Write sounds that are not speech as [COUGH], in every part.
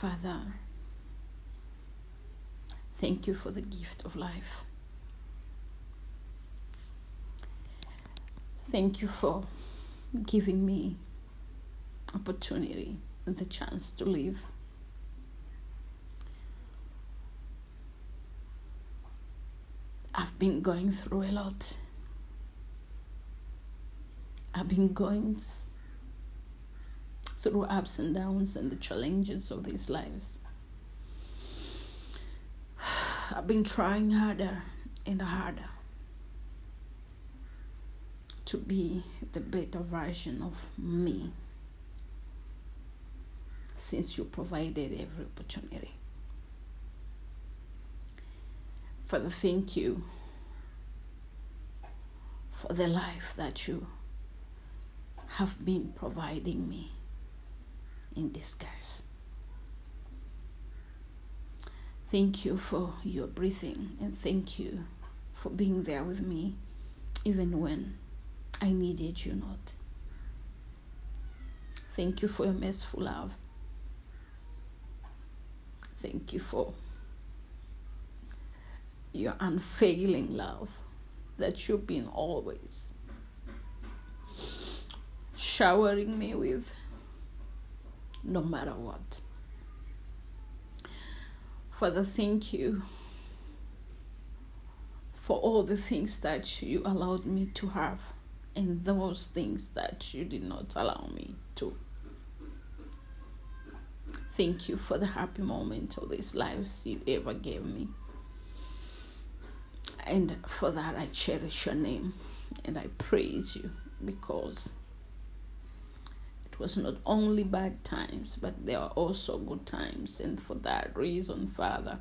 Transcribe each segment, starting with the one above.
Father, thank you for the gift of life. Thank you for giving me opportunity and the chance to live. I've been going through a lot. I've been going through ups and downs and the challenges of these lives. [SIGHS] I've been trying harder and harder to be the better version of me since you provided every opportunity. Father, thank you for the life that you have been providing me in disguise. Thank you for your breathing and thank you for being there with me even when I needed you not. Thank you for your merciful love. Thank you for your unfailing love that you've been always showering me with, no matter what. Father, thank you for all the things that you allowed me to have and those things that you did not allow me to. Thank you for the happy moment of these lives you ever gave me. And for that, I cherish your name and I praise you because was not only bad times, but there are also good times. And for that reason, Father,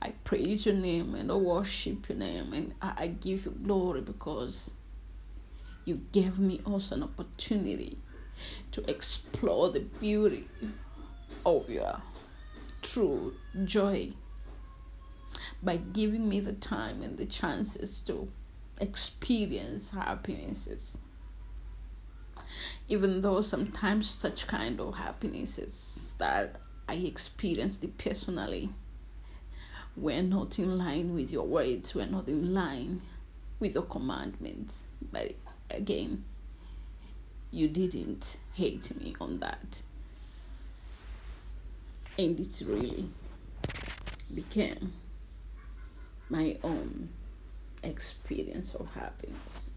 I praise your name and I worship your name and I give you glory because you gave me also an opportunity to explore the beauty of your true joy by giving me the time and the chances to experience happinesses even though sometimes such kind of happinesses that i experienced it personally. Were not in line with your words were not in line with your commandments. But again you didn't hate me on that. And it's really became my own experience of happiness.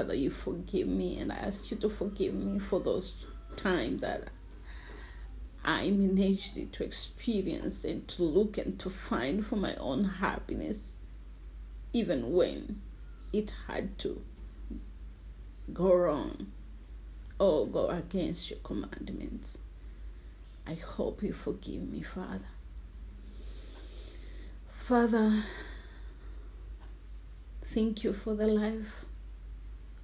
Father, you forgive me, and I ask you to forgive me for those times that I managed to experience and to look and to find for my own happiness, even when it had to go wrong or go against your commandments. I hope you forgive me, Father. Father, thank you for the life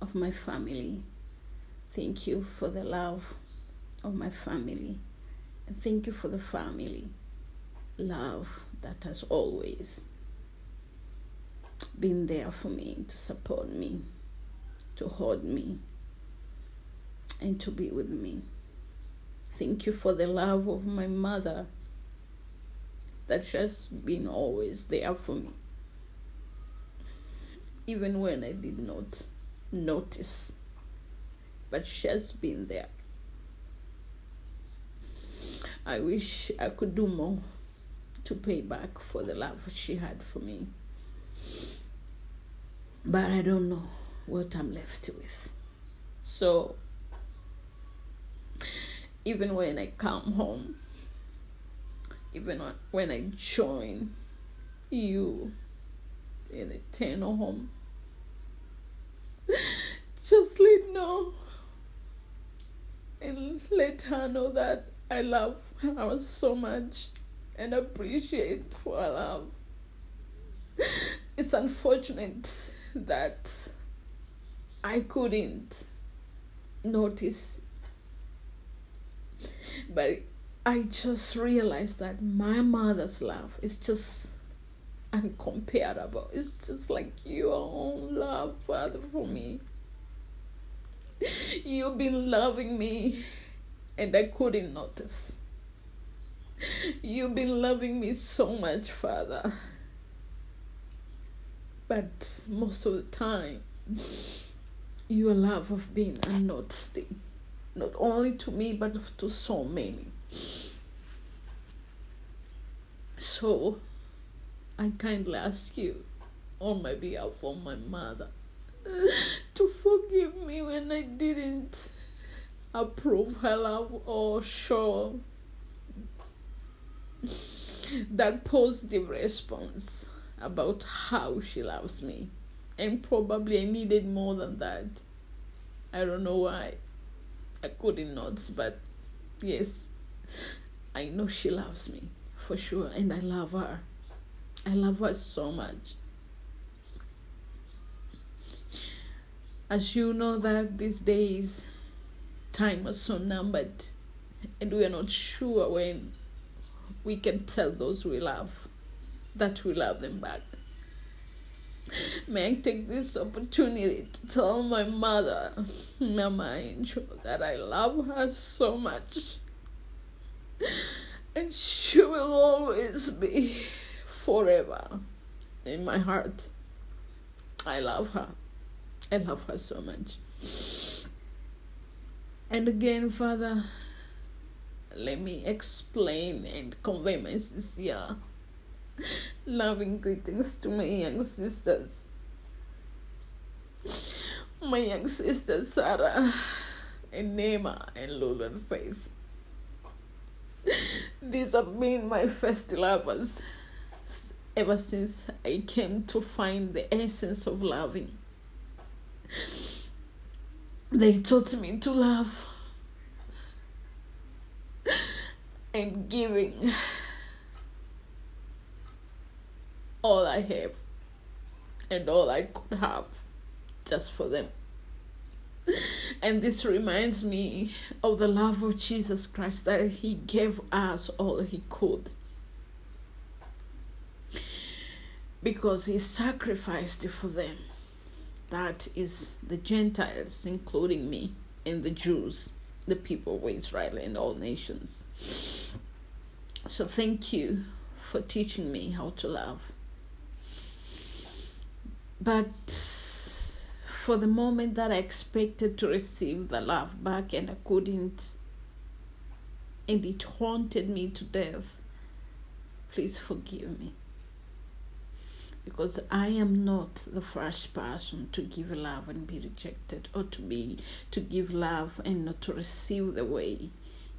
of my family. Thank you for the love of my family. And thank you for the family love that has always been there for me to support me, to hold me, and to be with me. Thank you for the love of my mother that has been always there for me. Even when I did not notice, but she has been there. I wish I could do more to pay back for the love she had for me. But I don't know what I'm left with. So, even when I come home, even when I join you in eternal home, just let know and let her know that I love her so much and appreciate for her love. It's unfortunate that I couldn't notice, but I just realized that my mother's love is just uncomparable. It's just like your own love, Father, for me. [LAUGHS] You've been loving me, and I couldn't notice. You've been loving me so much, Father. But most of the time, your love have been unnoticed, not only to me, but to so many. So, I kindly ask you, on my behalf of my mother, to forgive me when I didn't approve her love or show that positive response about how she loves me. And probably I needed more than that. I don't know why. I couldn't not, but yes, I know she loves me for sure, and I love her. I love her so much. As you know that these days time is so numbered and we are not sure when we can tell those we love that we love them back. May I take this opportunity to tell my mother, Mama Angel, that I love her so much. And she will always be forever in my heart. I love her. I love her so much. And again, Father, let me explain and convey my sincere loving greetings to my young sisters. My young sisters, Sarah and Nema and Lulu and Faith. These have been my first lovers ever since I came to find the essence of loving. They taught me to love and giving all I have and all I could have just for them. And this reminds me of the love of Jesus Christ that He gave us all He could. Because He sacrificed for them. That is the Gentiles, including me, and the Jews, the people of Israel, and all nations. So thank you for teaching me how to love. But for the moment that I expected to receive the love back and I couldn't, and it haunted me to death, please forgive me because I am not the first person to give love and be rejected, or to be to give love and not to receive the way,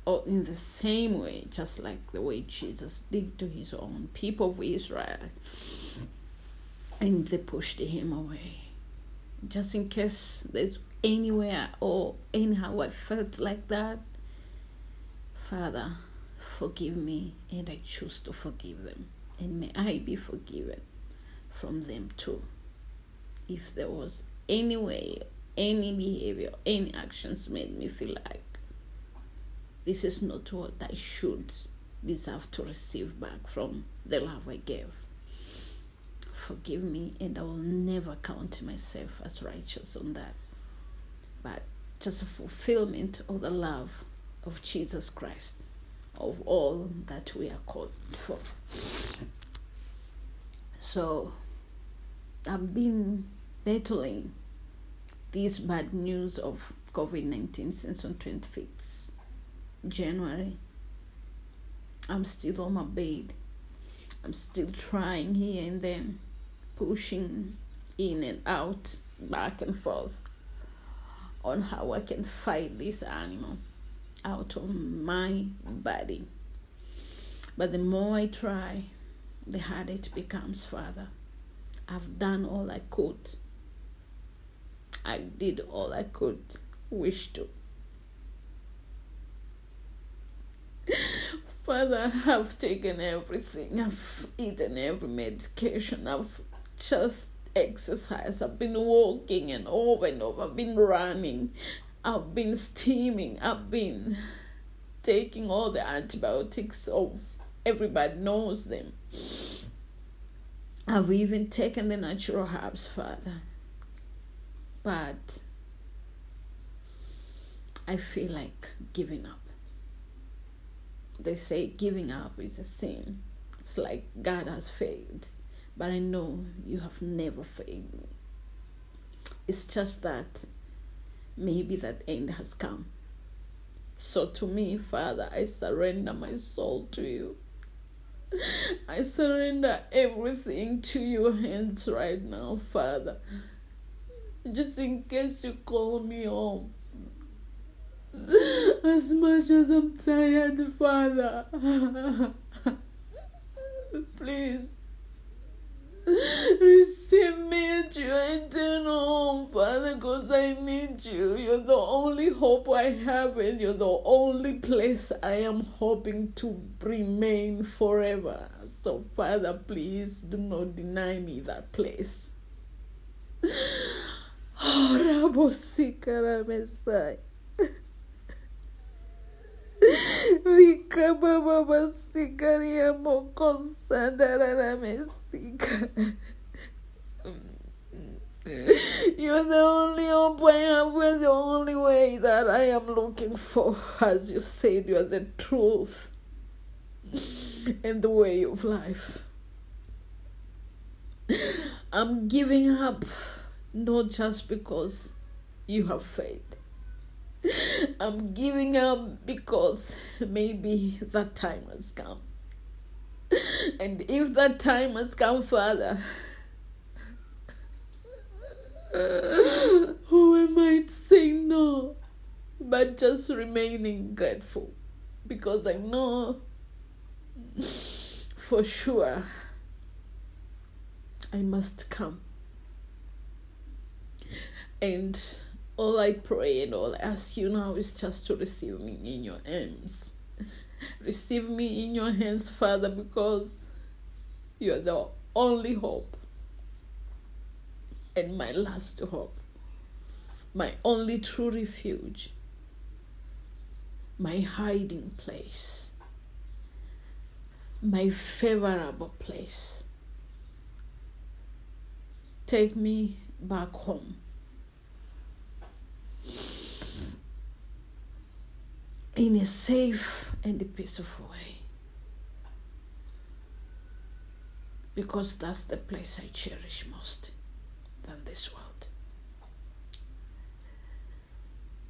or in the same way, just like the way Jesus did to his own people of Israel, and they pushed him away. Just in case there's anywhere or anyhow I felt like that, Father, forgive me, and I choose to forgive them, and may I be forgiven from them too. If there was any way, any behavior, any actions made me feel like this is not what I should deserve to receive back from the love I gave. Forgive me, and I will never count myself as righteous on that. But just a fulfillment of the love of Jesus Christ, of all that we are called for. So, I've been battling this bad news of COVID 19 since on 26 January. I'm still on my bed. I'm still trying here and then, pushing in and out, back and forth on how I can fight this animal out of my body. But the more I try, the harder it becomes, Father. I've done all I could. I did all I could wish to. [LAUGHS] Father, I've taken everything. I've eaten every medication. I've just exercised. I've been walking and over and over. I've been running. I've been steaming. I've been taking all the antibiotics of everybody knows them. I've even taken the natural herbs, Father. But I feel like giving up. they say giving up is a sin. It's like God has failed. But I know you have never failed me. It's just that maybe that end has come. So to me, Father, I surrender my soul to you. [LAUGHS] I surrender everything to your hands right now, Father. Just in case you call me home. [LAUGHS] As much as I'm tired, Father. [LAUGHS] Please. Receive me into your eternal home, Father, because I need you. You're the only hope I have, and you're the only place I am hoping to remain forever. So, Father, please do not deny me that place. [SIGHS] [SIGHS] Oh, Messiah. Rika baba basikaria moko sandarara mesika. You're the only hope I have. You're the only way that I am looking for. As you said, you're the truth and the way of life. I'm giving up, not just because you have faith. [LAUGHS] I'm giving up because [LAUGHS] maybe that time has come. [LAUGHS] And if that time has come, Father, who am I to say no? But just remaining grateful because I know for sure I must come. And all I pray and all I ask you now is just to receive me in your arms. [LAUGHS] Receive me in your hands, Father, because you're the only hope and my last hope, my only true refuge, my hiding place, my favorable place. Take me back home in a safe and a peaceful way. Because that's the place I cherish most than this world.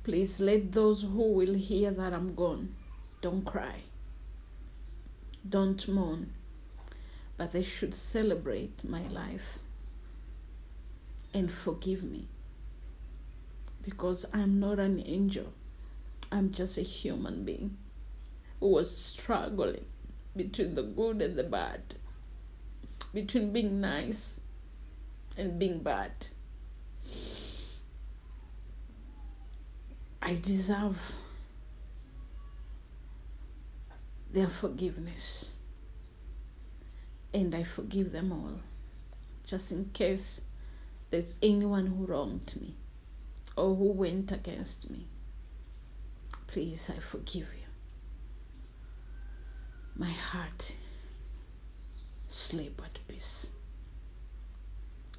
Please let those who will hear that I'm gone don't cry, don't mourn, but they should celebrate my life and forgive me because I'm not an angel. I'm just a human being who was struggling between the good and the bad, between being nice and being bad. I deserve their forgiveness. And I forgive them all, just in case there's anyone who wronged me or who went against me. Please, I forgive you. My heart sleep at peace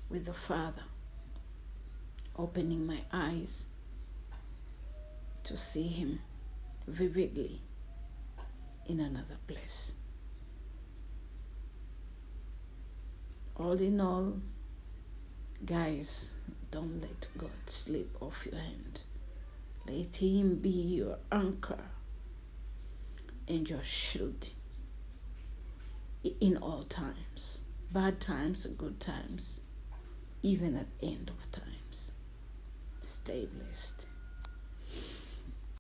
with the Father, opening my eyes to see Him vividly in another place. All in all, guys, don't let God slip off your hand. Let Him be your anchor and your shield in all times bad times good times, even at end of times. Stay blessed.